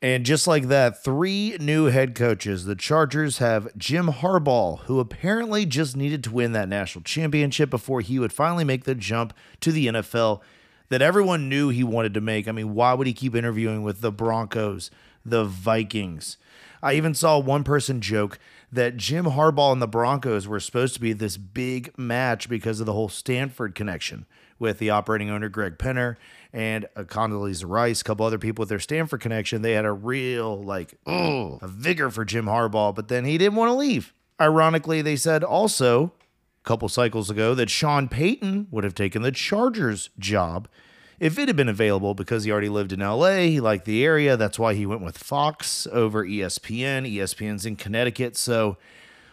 And just like that, three new head coaches. The Chargers have Jim Harbaugh, who apparently just needed to win that national championship before he would finally make the jump to the NFL that everyone knew he wanted to make. I mean, why would he keep interviewing with the Broncos, the Vikings? I even saw one person joke that Jim Harbaugh and the Broncos were supposed to be this big match because of the whole Stanford connection with the operating owner Greg Penner and Condoleezza Rice, a couple other people with their Stanford connection. They had a real like oh a vigor for Jim Harbaugh, but then he didn't want to leave. Ironically, they said also a couple cycles ago that Sean Payton would have taken the Chargers job if it had been available because he already lived in LA, he liked the area. That's why he went with Fox over ESPN. ESPN's in Connecticut. So,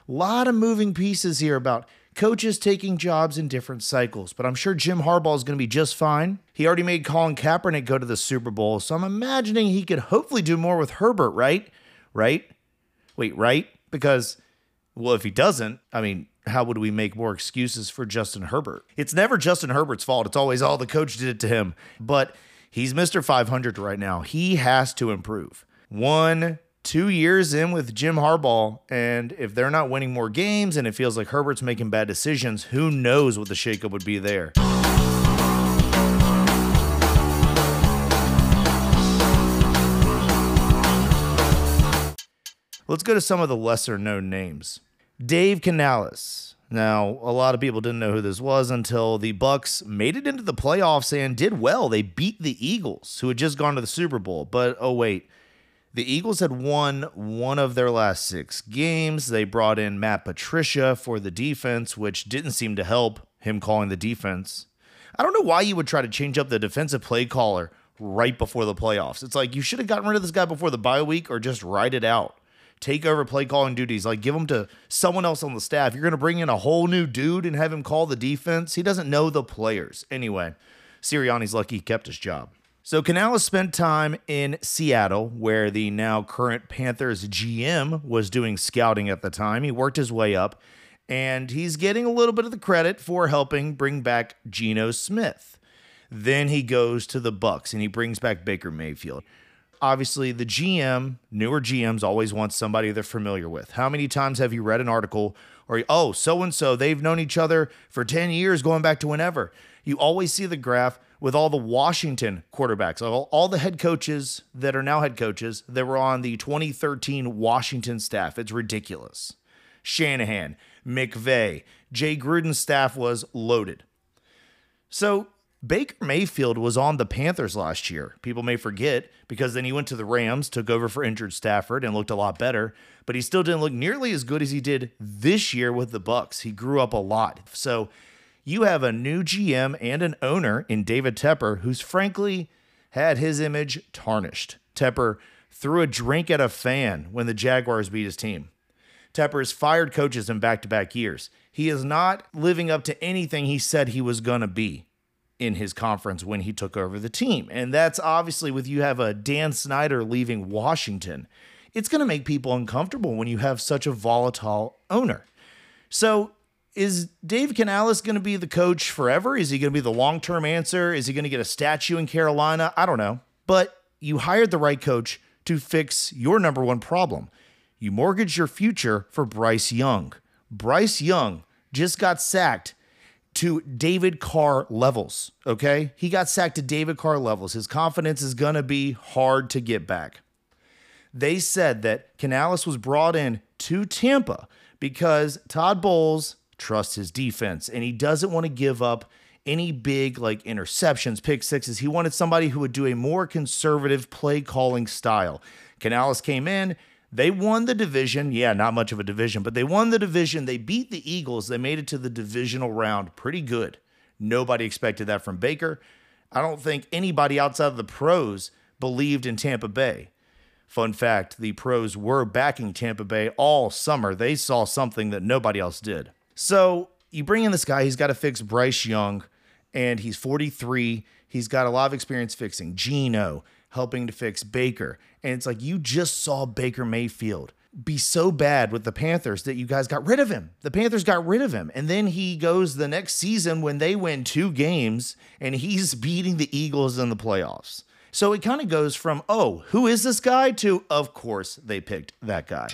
a lot of moving pieces here about coaches taking jobs in different cycles. But I'm sure Jim Harbaugh is going to be just fine. He already made Colin Kaepernick go to the Super Bowl. So, I'm imagining he could hopefully do more with Herbert, right? Right? Wait, right? Because, well, if he doesn't, I mean, how would we make more excuses for Justin Herbert? It's never Justin Herbert's fault. It's always, all the coach did it to him. But he's Mr. 500 right now. He has to improve. One, two years in with Jim Harbaugh, and if they're not winning more games and it feels like Herbert's making bad decisions, who knows what the shakeup would be there. Let's go to some of the lesser known names. Dave Canales. Now, a lot of people didn't know who this was until the Bucs made it into the playoffs and did well. They beat the Eagles, who had just gone to the Super Bowl. But oh wait, the Eagles had won one of their last 6 games. They brought in Matt Patricia for the defense, which didn't seem to help him calling the defense. I don't know why you would try to change up the defensive play caller right before the playoffs. It's like you should have gotten rid of this guy before the bye week or just ride it out take over play calling duties. Like give them to someone else on the staff. You're going to bring in a whole new dude and have him call the defense. He doesn't know the players. Anyway, Sirianni's lucky he kept his job. So Canales spent time in Seattle, where the now current Panthers GM was doing scouting at the time. He worked his way up, and he's getting a little bit of the credit for helping bring back Geno Smith. Then he goes to the Bucs and he brings back Baker Mayfield obviously the GM, newer GMs always want somebody they're familiar with. How many times have you read an article or oh, so and so, they've known each other for 10 years going back to whenever. You always see the graph with all the Washington quarterbacks, all, all the head coaches that are now head coaches that were on the 2013 Washington staff. It's ridiculous. Shanahan, McVay, Jay Gruden's staff was loaded. So Baker Mayfield was on the Panthers last year. People may forget because then he went to the Rams, took over for injured Stafford, and looked a lot better. But he still didn't look nearly as good as he did this year with the Bucs. He grew up a lot. So you have a new GM and an owner in David Tepper, who's frankly had his image tarnished. Tepper threw a drink at a fan when the Jaguars beat his team. Tepper has fired coaches in back to back years. He is not living up to anything he said he was going to be in his conference when he took over the team. And that's obviously with you have a Dan Snyder leaving Washington. It's going to make people uncomfortable when you have such a volatile owner. So, is Dave Canales going to be the coach forever? Is he going to be the long term answer? Is he going to get a statue in Carolina? I don't know. But you hired the right coach to fix your number one problem. You mortgaged your future for Bryce Young. Bryce Young just got sacked to David Carr levels. Okay. He got sacked to David Carr levels. His confidence is going to be hard to get back. They said that Canales was brought in to Tampa because Todd Bowles trusts his defense and he doesn't want to give up any big like interceptions, pick sixes. He wanted somebody who would do a more conservative play calling style. Canales came in, they won the division. Yeah, not much of a division, but they won the division. They beat the Eagles. They made it to the divisional round pretty good. Nobody expected that from Baker. I don't think anybody outside of the pros believed in Tampa Bay. Fun fact the pros were backing Tampa Bay all summer. They saw something that nobody else did. So you bring in this guy, he's got to fix Bryce Young, and he's 43. He's got a lot of experience fixing Geno, helping to fix Baker. And it's like you just saw Baker Mayfield be so bad with the Panthers that you guys got rid of him. The Panthers got rid of him. And then he goes the next season when they win two games and he's beating the Eagles in the playoffs. So it kind of goes from, oh, who is this guy to, of course, they picked that guy.